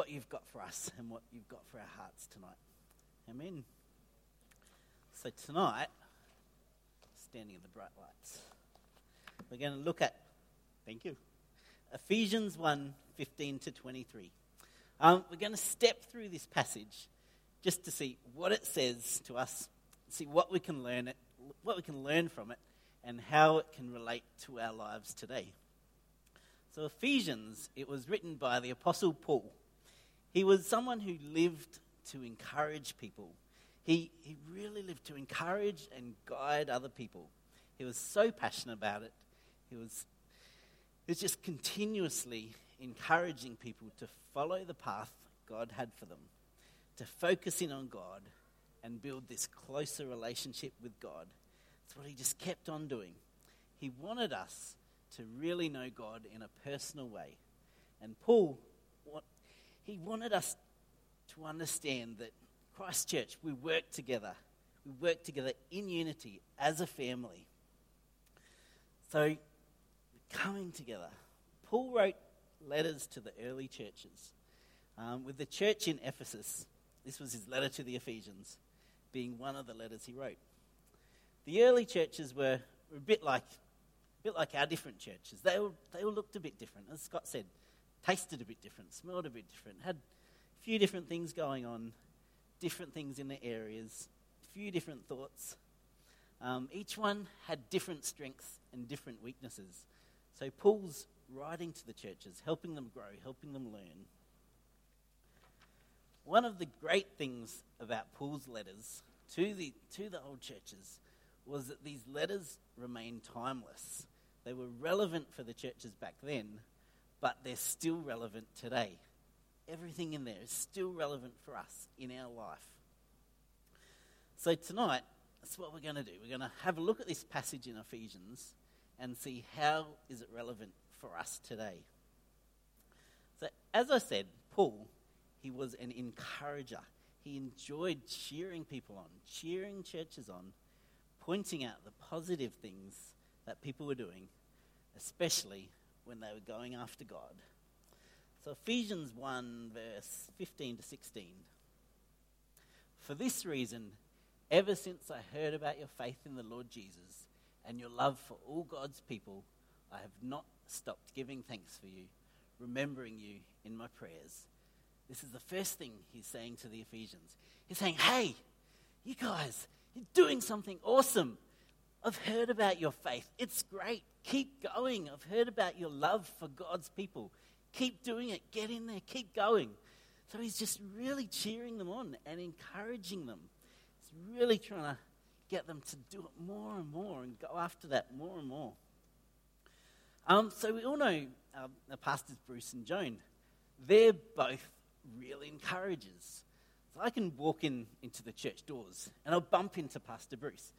what you've got for us and what you've got for our hearts tonight. Amen. So, tonight, standing in the bright lights, we're going to look at, thank you, Ephesians 1 15 to 23. Um, we're going to step through this passage just to see what it says to us, see what we can learn it, what we can learn from it, and how it can relate to our lives today. So, Ephesians, it was written by the Apostle Paul. He was someone who lived to encourage people. He, he really lived to encourage and guide other people. He was so passionate about it. He was, he was just continuously encouraging people to follow the path God had for them, to focus in on God and build this closer relationship with God. That's what he just kept on doing. He wanted us to really know God in a personal way. And Paul, he wanted us to understand that Christ Church, we work together. We work together in unity as a family. So, coming together. Paul wrote letters to the early churches. Um, with the church in Ephesus, this was his letter to the Ephesians, being one of the letters he wrote. The early churches were, were a bit like, a bit like our different churches. They all, they all looked a bit different. As Scott said, tasted a bit different, smelled a bit different, had a few different things going on, different things in the areas, a few different thoughts. Um, each one had different strengths and different weaknesses. So Paul's writing to the churches, helping them grow, helping them learn. One of the great things about Paul's letters to the, to the old churches was that these letters remain timeless. They were relevant for the churches back then, but they're still relevant today. Everything in there is still relevant for us in our life. So tonight, that's what we're going to do. We're going to have a look at this passage in Ephesians and see how is it relevant for us today. So as I said, Paul, he was an encourager. He enjoyed cheering people on, cheering churches on, pointing out the positive things that people were doing, especially when they were going after God. So, Ephesians 1, verse 15 to 16. For this reason, ever since I heard about your faith in the Lord Jesus and your love for all God's people, I have not stopped giving thanks for you, remembering you in my prayers. This is the first thing he's saying to the Ephesians. He's saying, Hey, you guys, you're doing something awesome. I've heard about your faith. It's great. Keep going. I've heard about your love for God's people. Keep doing it. Get in there. Keep going. So he's just really cheering them on and encouraging them. He's really trying to get them to do it more and more and go after that more and more. Um, so we all know uh, the pastors Bruce and Joan. They're both real encouragers. So I can walk in into the church doors and I'll bump into Pastor Bruce.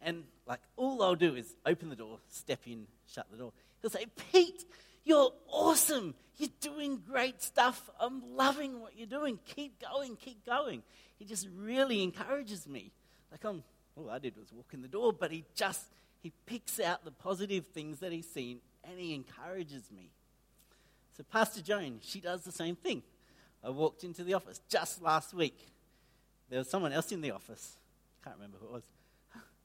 And like all I'll do is open the door, step in, shut the door. He'll say, Pete, you're awesome. You're doing great stuff. I'm loving what you're doing. Keep going, keep going. He just really encourages me. Like I'm all I did was walk in the door, but he just he picks out the positive things that he's seen and he encourages me. So, Pastor Joan, she does the same thing. I walked into the office just last week. There was someone else in the office. I can't remember who it was.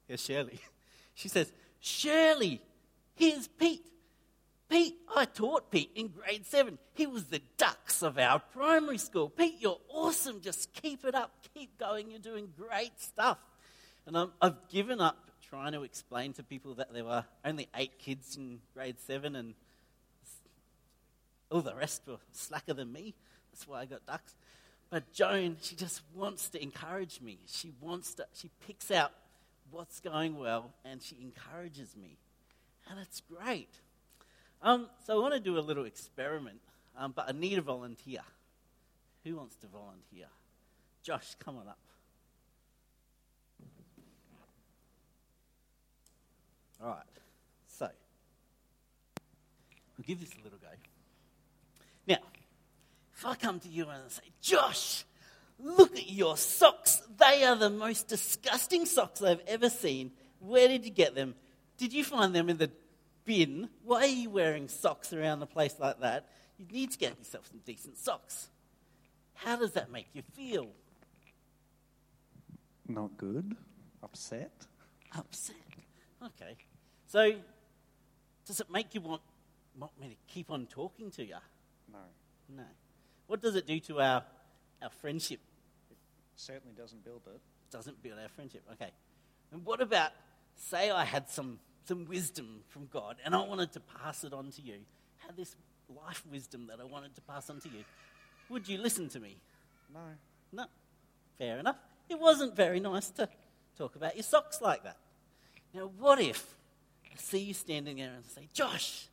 Here's Shirley. She says, Shirley, here's Pete. Pete, I taught Pete in grade seven. He was the dux of our primary school. Pete, you're awesome. Just keep it up. Keep going. You're doing great stuff. And i have given up trying to explain to people that there were only eight kids in grade seven and all the rest were slacker than me. That's why I got dux. But Joan, she just wants to encourage me. She wants to, she picks out what's going well and she encourages me. And it's great. Um, so I want to do a little experiment, um, but I need a volunteer. Who wants to volunteer? Josh, come on up. All right. So, we'll give this a little go. Now, if I come to you and say, Josh, look at your socks. They are the most disgusting socks I've ever seen. Where did you get them? Did you find them in the bin? Why are you wearing socks around the place like that? You need to get yourself some decent socks. How does that make you feel? Not good. Upset. Upset. Okay. So, does it make you want, want me to keep on talking to you? No. No. What does it do to our, our friendship? Certainly doesn't build it. Doesn't build our friendship. Okay. And what about, say, I had some, some wisdom from God and I wanted to pass it on to you? Had this life wisdom that I wanted to pass on to you. Would you listen to me? No. No. Fair enough. It wasn't very nice to talk about your socks like that. Now, what if I see you standing there and say, Josh,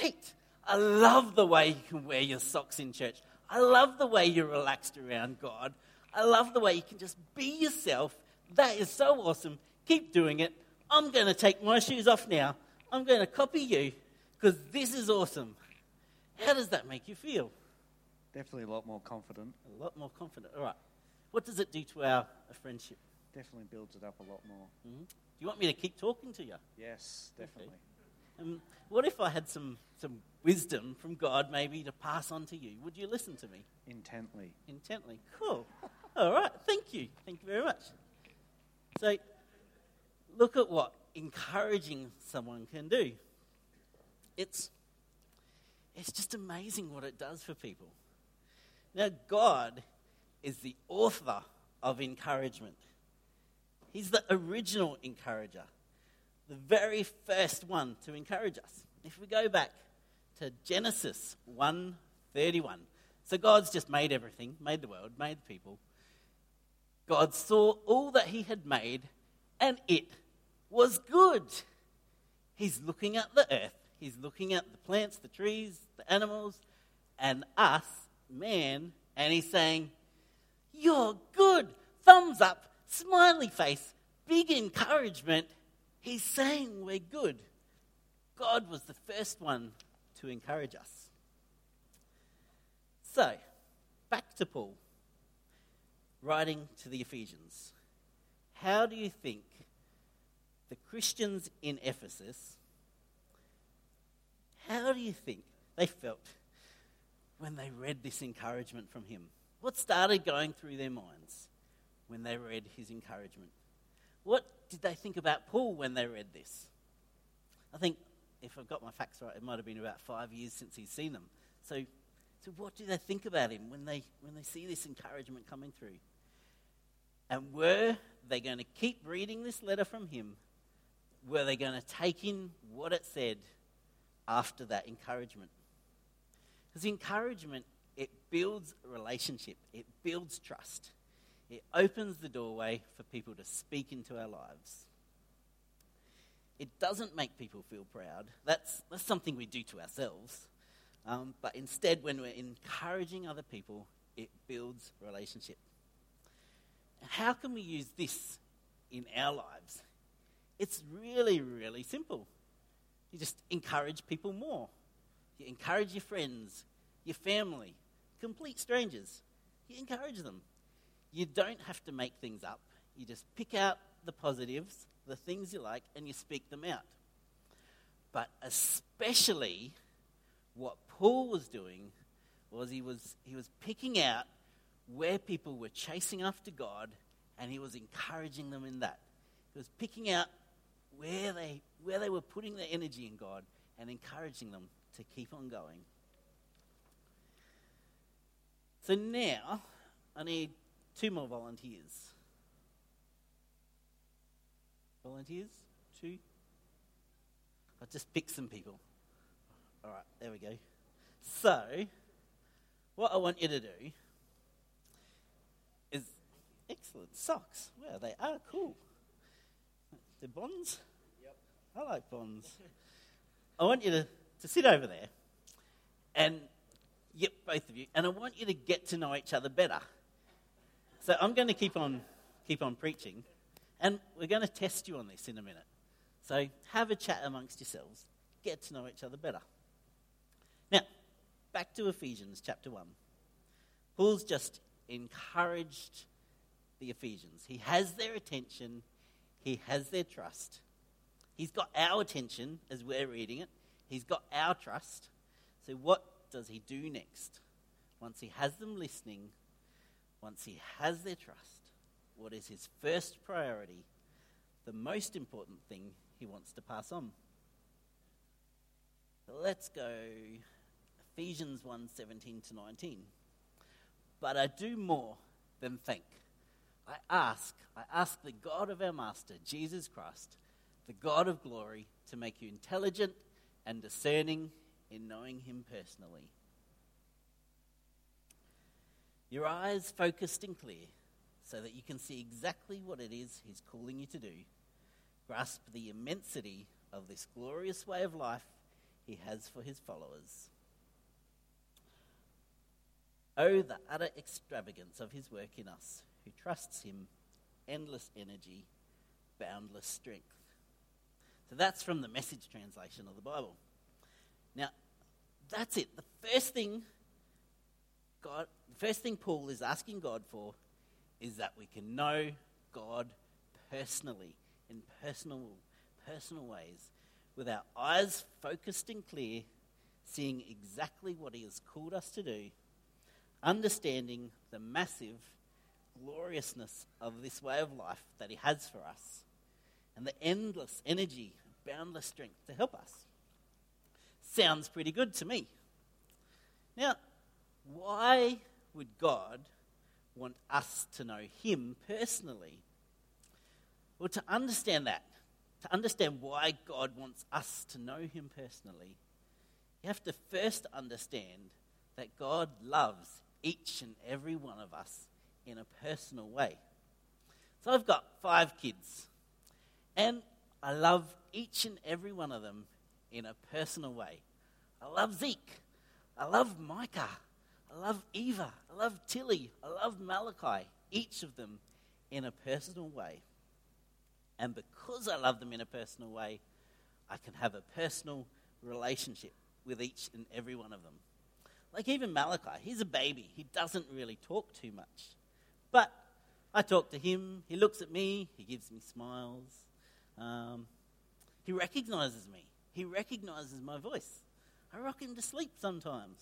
mate, I love the way you can wear your socks in church. I love the way you're relaxed around God. I love the way you can just be yourself. That is so awesome. Keep doing it. I'm going to take my shoes off now. I'm going to copy you because this is awesome. How does that make you feel? Definitely a lot more confident. A lot more confident. All right. What does it do to our friendship? Definitely builds it up a lot more. Mm-hmm. Do you want me to keep talking to you? Yes, definitely. Okay. Um, what if I had some, some wisdom from God maybe to pass on to you? Would you listen to me? Intently. Intently. Cool. All right. Thank you. Thank you very much. So, look at what encouraging someone can do. It's, it's just amazing what it does for people. Now, God is the author of encouragement. He's the original encourager, the very first one to encourage us. If we go back to Genesis 1:31. So God's just made everything, made the world, made the people. God saw all that he had made and it was good. He's looking at the earth, he's looking at the plants, the trees, the animals, and us, man, and he's saying, You're good. Thumbs up, smiley face, big encouragement. He's saying we're good. God was the first one to encourage us. So, back to Paul, writing to the Ephesians. How do you think the Christians in Ephesus, how do you think they felt when they read this encouragement from him? What started going through their minds when they read his encouragement? What did they think about Paul when they read this? I think, if I've got my facts right, it might have been about five years since he's seen them. So, so what do they think about him when they, when they see this encouragement coming through? And were they going to keep reading this letter from him? Were they going to take in what it said after that encouragement? Because encouragement, it builds relationship, it builds trust, it opens the doorway for people to speak into our lives. It doesn't make people feel proud. That's, that's something we do to ourselves. Um, but instead, when we're encouraging other people, it builds relationship. How can we use this in our lives? It's really, really simple. You just encourage people more. You encourage your friends, your family, complete strangers. You encourage them. You don't have to make things up. You just pick out the positives, the things you like, and you speak them out. But especially what Paul was doing was he was, he was picking out where people were chasing after God and he was encouraging them in that. He was picking out where they, where they were putting their energy in God and encouraging them to keep on going. So now I need two more volunteers. Volunteers? Two? I'll just pick some people. All right, there we go. So, what I want you to do excellent socks. Wow, they are cool. They're bonds? Yep. I like bonds. I want you to, to sit over there and, yep, both of you, and I want you to get to know each other better. So I'm going to keep on, keep on preaching, and we're going to test you on this in a minute. So have a chat amongst yourselves, get to know each other better. Now, back to Ephesians chapter 1. Paul's just encouraged the Ephesians. He has their attention, he has their trust. He's got our attention as we're reading it, he's got our trust. So, what does he do next? once he has them listening, once he has their trust, what is his first priority, the most important thing he wants to pass on? Let's go Ephesians 1 17 to 19. But I do more than think. I ask, I ask the God of our Master, Jesus Christ, the God of glory, to make you intelligent and discerning in knowing Him personally. Your eyes focused and clear so that you can see exactly what it is He's calling you to do. Grasp the immensity of this glorious way of life He has for His followers. Oh, the utter extravagance of His work in us who trusts Him, endless energy, boundless strength. So that's from the message translation of the Bible. Now, that's it. The first thing God, the first thing Paul is asking God for is that we can know God personally, in personal, personal ways, with our eyes focused and clear, seeing exactly what He has called us to do, understanding the massive gloriousness of this way of life that He has for us, and the endless energy, boundless strength to help us. Sounds pretty good to me. Now, why would God want us to know Him personally? Well, to understand that, to understand why God wants us to know Him personally, you have to first understand that God loves each and every one of us in a personal way. So I've got five kids, and I love each and every one of them in a personal way. I love Zeke. I love Micah. I love Eva. I love Tilly. I love Malachi. Each of them in a personal way. And because I love them in a personal way, I can have a personal relationship with each and every one of them. Like even Malachi, he's a baby. He doesn't really talk too much. But I talk to him, he looks at me, he gives me smiles. Um, he recognizes me, he recognizes my voice. I rock him to sleep sometimes.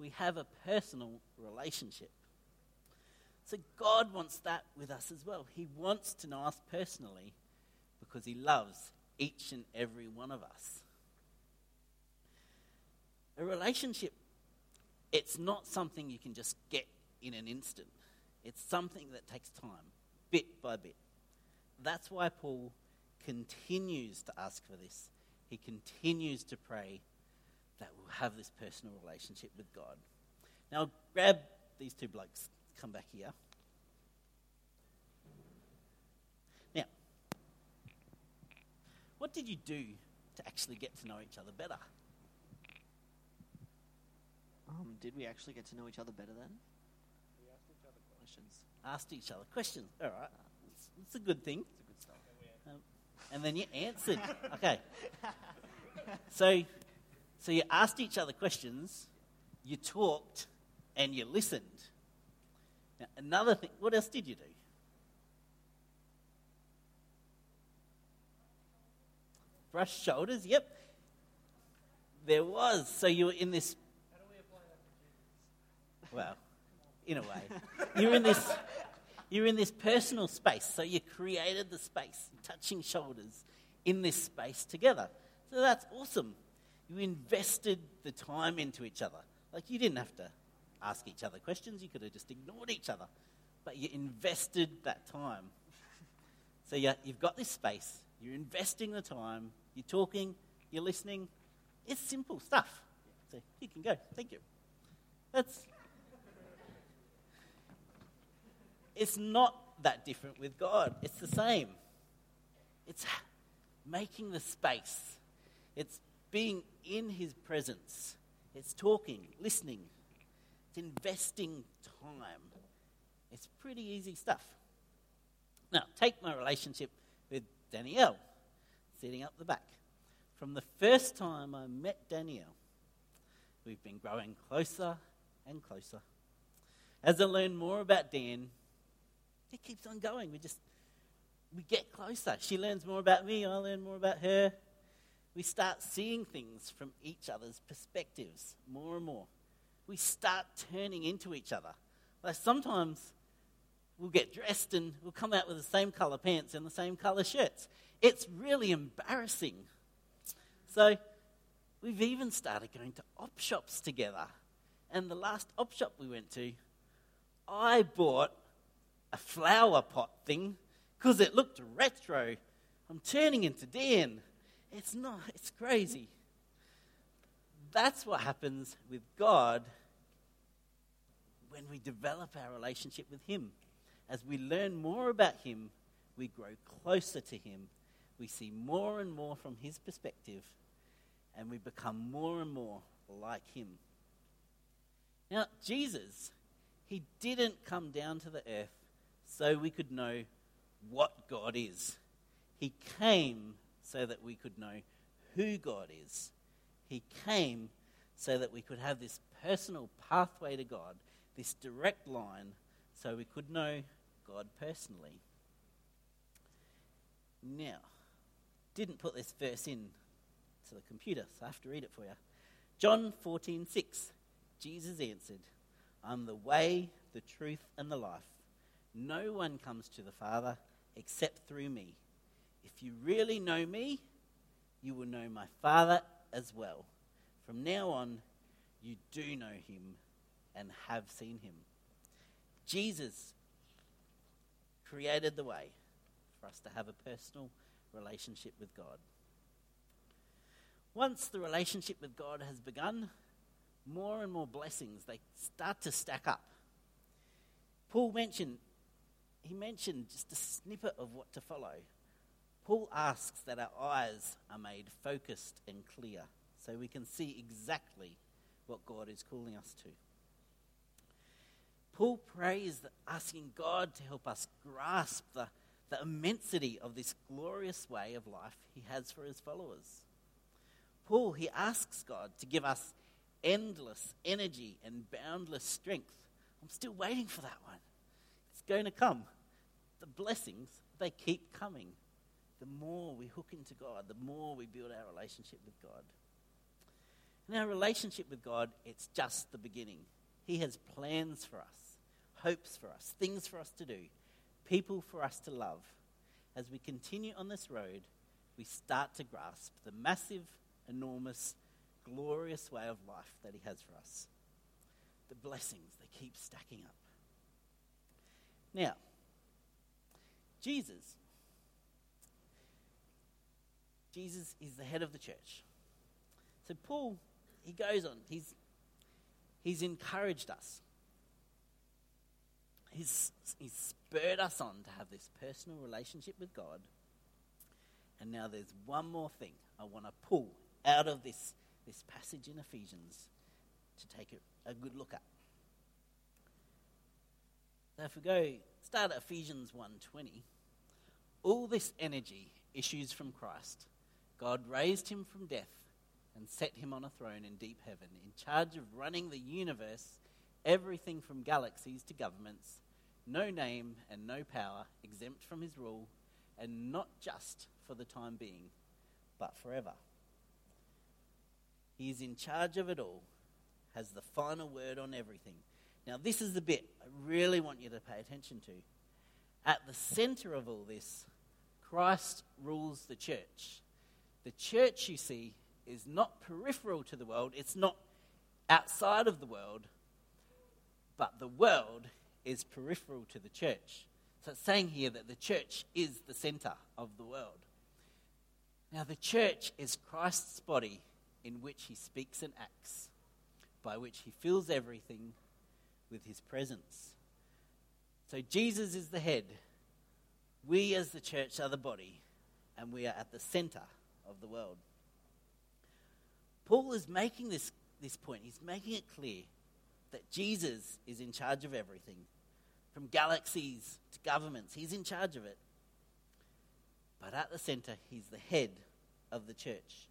We have a personal relationship. So God wants that with us as well. He wants to know us personally because He loves each and every one of us. A relationship, it's not something you can just get in an instant. It's something that takes time, bit by bit. That's why Paul continues to ask for this. He continues to pray that we'll have this personal relationship with God. Now, grab these two blokes. Come back here. Now, what did you do to actually get to know each other better? Um, did we actually get to know each other better then? Questions. Asked each other questions. All right. It's, it's a good thing. It's a good stuff. Um, and then you answered. Okay. So, so you asked each other questions, you talked, and you listened. Now, another thing, what else did you do? Brush shoulders, yep. There was. So you were in this. How do we apply that to Jesus? Well, in a way. You're in this. You're in this personal space. So you created the space, touching shoulders in this space together. So that's awesome. You invested the time into each other. Like you didn't have to ask each other questions, you could have just ignored each other. But you invested that time. So you, you've got this space, you're investing the time, you're talking, you're listening. It's simple stuff. So you can go. Thank you. That's. It's not that different with God. It's the same. It's making the space. It's being in His presence. It's talking, listening. It's investing time. It's pretty easy stuff. Now, take my relationship with Danielle, sitting up the back. From the first time I met Danielle, we've been growing closer and closer. As I learn more about Dan, it keeps on going. We just we get closer. She learns more about me, I learn more about her. We start seeing things from each other's perspectives more and more. we start turning into each other. Like sometimes we'll get dressed and we'll come out with the same color pants and the same color shirts. It's really embarrassing. So we've even started going to op shops together. And the last op shop we went to, I bought a flower pot thing because it looked retro. I'm turning into Dan. It's not, it's crazy. That's what happens with God when we develop our relationship with Him. As we learn more about Him, we grow closer to Him. We see more and more from His perspective, and we become more and more like Him. Now, Jesus, He didn't come down to the earth so we could know what God is. He came so that we could know who God is. He came so that we could have this personal pathway to God, this direct line, so we could know God personally. Now, didn't put this verse in to the computer, so I have to read it for you. John 14, 6. Jesus answered, I'm the way, the truth, and the life. No one comes to the Father except through me. If you really know me, you will know my Father as well. From now on, you do know him and have seen him. Jesus created the way for us to have a personal relationship with God. Once the relationship with God has begun, more and more blessings they start to stack up. Paul mentioned he mentioned just a snippet of what to follow. Paul asks that our eyes are made focused and clear so we can see exactly what God is calling us to. Paul prays asking God to help us grasp the, the immensity of this glorious way of life he has for his followers. Paul, he asks God to give us endless energy and boundless strength. I'm still waiting for that one. It's going to come. The blessings, they keep coming. The more we hook into God, the more we build our relationship with God. In our relationship with God, it's just the beginning. He has plans for us, hopes for us, things for us to do, people for us to love. As we continue on this road, we start to grasp the massive, enormous, glorious way of life that He has for us. The blessings, they keep stacking up. Now, Jesus. Jesus is the head of the church. So Paul he goes on. He's, he's encouraged us. He's, he's spurred us on to have this personal relationship with God. And now there's one more thing I want to pull out of this, this passage in Ephesians to take a, a good look at. So if we go start at Ephesians 1:20, all this energy issues from Christ. God raised him from death and set him on a throne in deep heaven, in charge of running the universe, everything from galaxies to governments, no name and no power, exempt from his rule, and not just for the time being, but forever. He is in charge of it all, has the final word on everything. Now, this is the bit I really want you to pay attention to. At the center of all this, Christ rules the church. The church, you see, is not peripheral to the world, it's not outside of the world, but the world is peripheral to the church. So it's saying here that the church is the center of the world. Now, the church is Christ's body in which he speaks and acts, by which he fills everything with his presence. So, Jesus is the head. We, as the church, are the body, and we are at the center of the world. Paul is making this, this point. He's making it clear that Jesus is in charge of everything, from galaxies to governments. He's in charge of it. But at the center, he's the head of the church.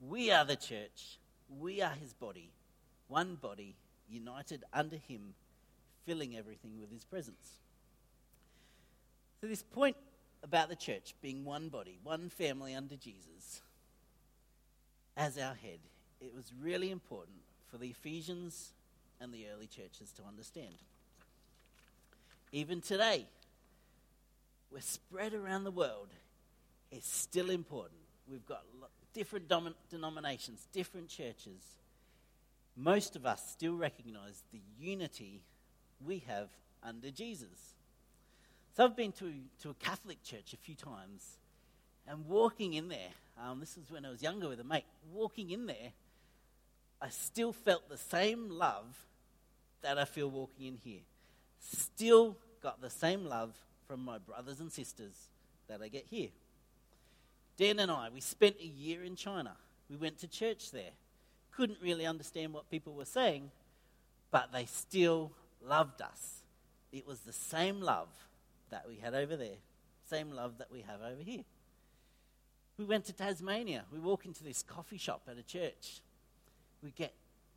We are the church. We are his body, one body, united under him, filling everything with his presence. So, this point about the church being one body, one family under Jesus, as our head, it was really important for the Ephesians and the early churches to understand. Even today, we're spread around the world. It's still important. We've got different dom- denominations, different churches. Most of us still recognize the unity we have under Jesus. So I've been to, to a Catholic church a few times, and walking in there, um, this was when I was younger with a mate, walking in there, I still felt the same love that I feel walking in here. Still got the same love from my brothers and sisters that I get here. Dan and I, we spent a year in China. We went to church there. Couldn't really understand what people were saying, but they still loved us. It was the same love that we had over there, same love that we have over here. We went to Tasmania. We walk into this coffee shop at a church. We get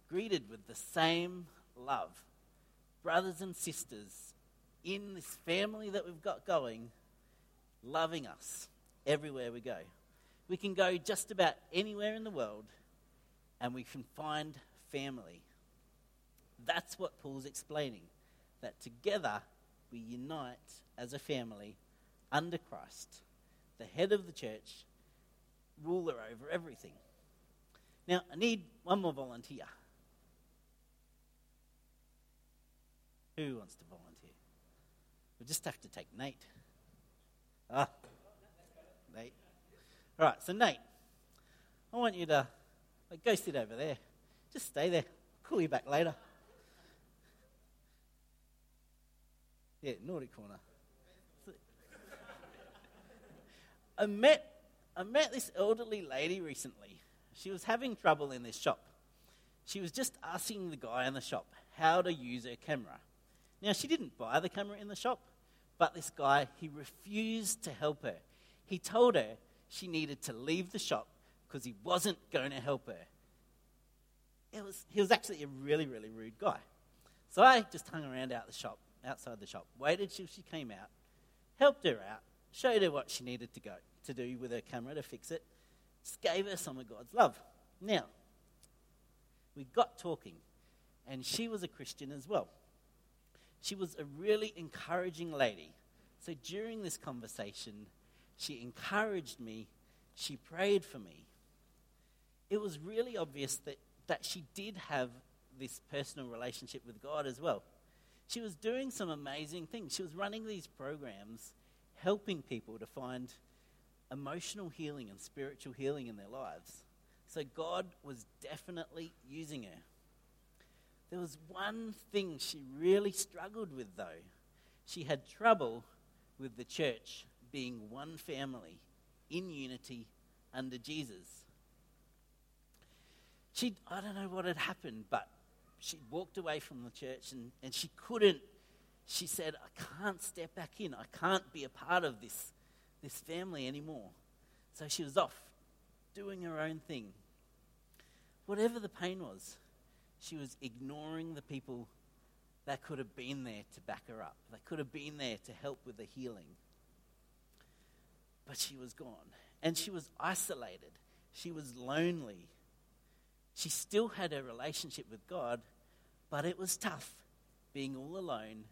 greeted with the same love. Brothers and sisters in this family that we've got going, loving us everywhere we go. We can go just about anywhere in the world and we can find family. That's what Paul's explaining. That together we unite as a family under Christ, the head of the church, ruler over everything. Now, I need one more volunteer. Who wants to volunteer? We just have to take Nate. Ah, Nate. All right, so Nate, I want you to like, go sit over there. Just stay there. Call you back later. Yeah, naughty corner. I met I met this elderly lady recently. She was having trouble in this shop. She was just asking the guy in the shop how to use her camera. Now she didn't buy the camera in the shop, but this guy he refused to help her. He told her she needed to leave the shop because he wasn't going to help her. It was, he was actually a really, really rude guy. So I just hung around out the shop, outside the shop, waited till she came out, helped her out, showed her what she needed to go to do with her camera to fix it, just gave her some of God's love. Now, we got talking, and she was a Christian as well. She was a really encouraging lady. So during this conversation, she encouraged me, she prayed for me. It was really obvious that, that she did have this personal relationship with God as well. She was doing some amazing things. She was running these programs, helping people to find emotional healing and spiritual healing in their lives. So God was definitely using her. There was one thing she really struggled with, though. She had trouble with the church being one family in unity under Jesus. She, I don't know what had happened, but she walked away from the church and, and she couldn't. She said, I can't step back in. I can't be a part of this, this family anymore. So she was off doing her own thing. Whatever the pain was, she was ignoring the people that could have been there to back her up, that could have been there to help with the healing. But she was gone. And she was isolated. She was lonely. She still had a relationship with God, but it was tough being all alone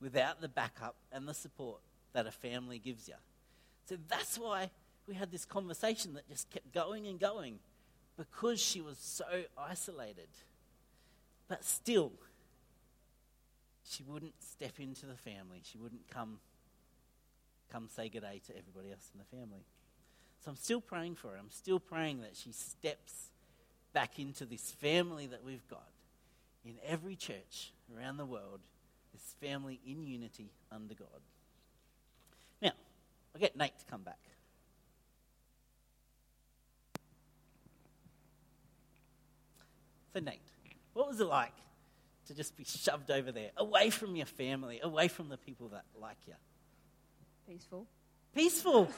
without the backup and the support that a family gives you. So that's why we had this conversation that just kept going and going because she was so isolated. But still, she wouldn't step into the family. She wouldn't come, come say good day to everybody else in the family. So I'm still praying for her. I'm still praying that she steps back into this family that we've got in every church around the world, this family in unity under God. Now, I'll get Nate to come back. So, Nate, what was it like to just be shoved over there, away from your family, away from the people that like you? Peaceful. Peaceful.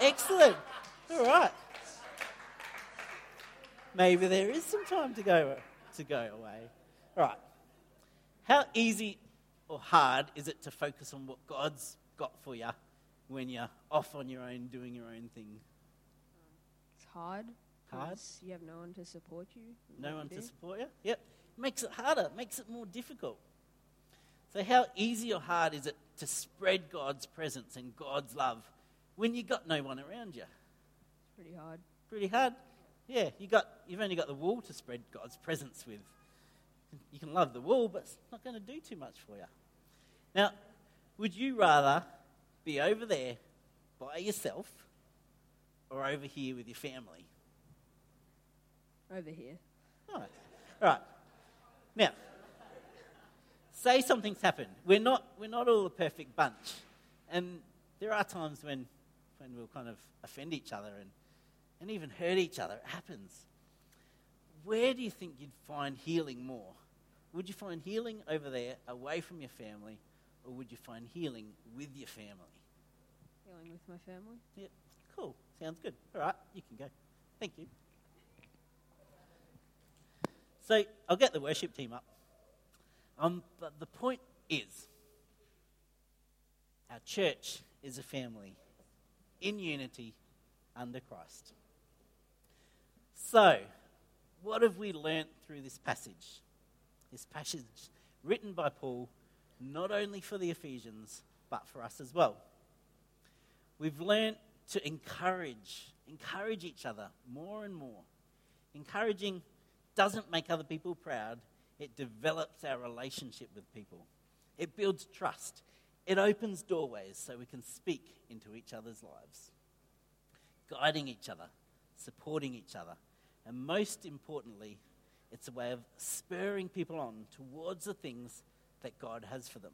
Excellent. All right. Maybe there is some time to go to go away. All right. How easy or hard is it to focus on what God's got for you when you're off on your own doing your own thing? It's hard. Hard? You have no one to support you. No one to support you? Yep. makes it harder, makes it more difficult. So, how easy or hard is it to spread God's presence and God's love when you got no one around you? It's pretty hard. Pretty hard. Yeah, you got, you've only got the wall to spread God's presence with. You can love the wall, but it's not going to do too much for you. Now, would you rather be over there by yourself or over here with your family? Over here. All right. All right. Now, say something's happened. We're not, we're not all a perfect bunch. And there are times when, when we'll kind of offend each other and, and even hurt each other. It happens. Where do you think you'd find healing more? Would you find healing over there, away from your family, or would you find healing with your family? Healing with my family. Yep. Cool. Sounds good. All right, you can go. Thank you. So I'll get the worship team up. Um, but the point is, our church is a family in unity under Christ. So, what have we learnt through this passage? This passage written by Paul, not only for the Ephesians, but for us as well. We've learnt to encourage, encourage each other more and more. Encouraging doesn't make other people proud, it develops our relationship with people. It builds trust. It opens doorways so we can speak into each other's lives. Guiding each other, supporting each other, and most importantly, it's a way of spurring people on towards the things that God has for them.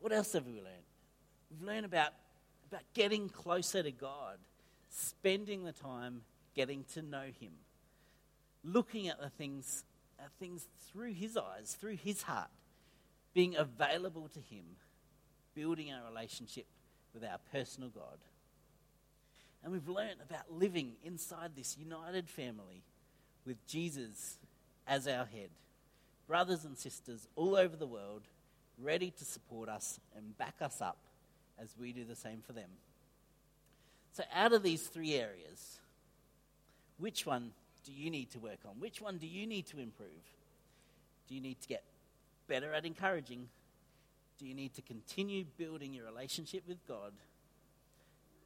What else have we learned? We've learned about, about getting closer to God, spending the time getting to know Him, looking at the things, at things through His eyes, through His heart, being available to Him, building our relationship with our personal God. And we've learned about living inside this united family with Jesus as our head. Brothers and sisters all over the world ready to support us and back us up as we do the same for them. So, out of these three areas, which one do you need to work on? Which one do you need to improve? Do you need to get better at encouraging? Do you need to continue building your relationship with God?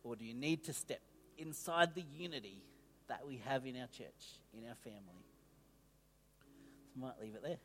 Or do you need to step inside the unity that we have in our church, in our family? So I might leave it there.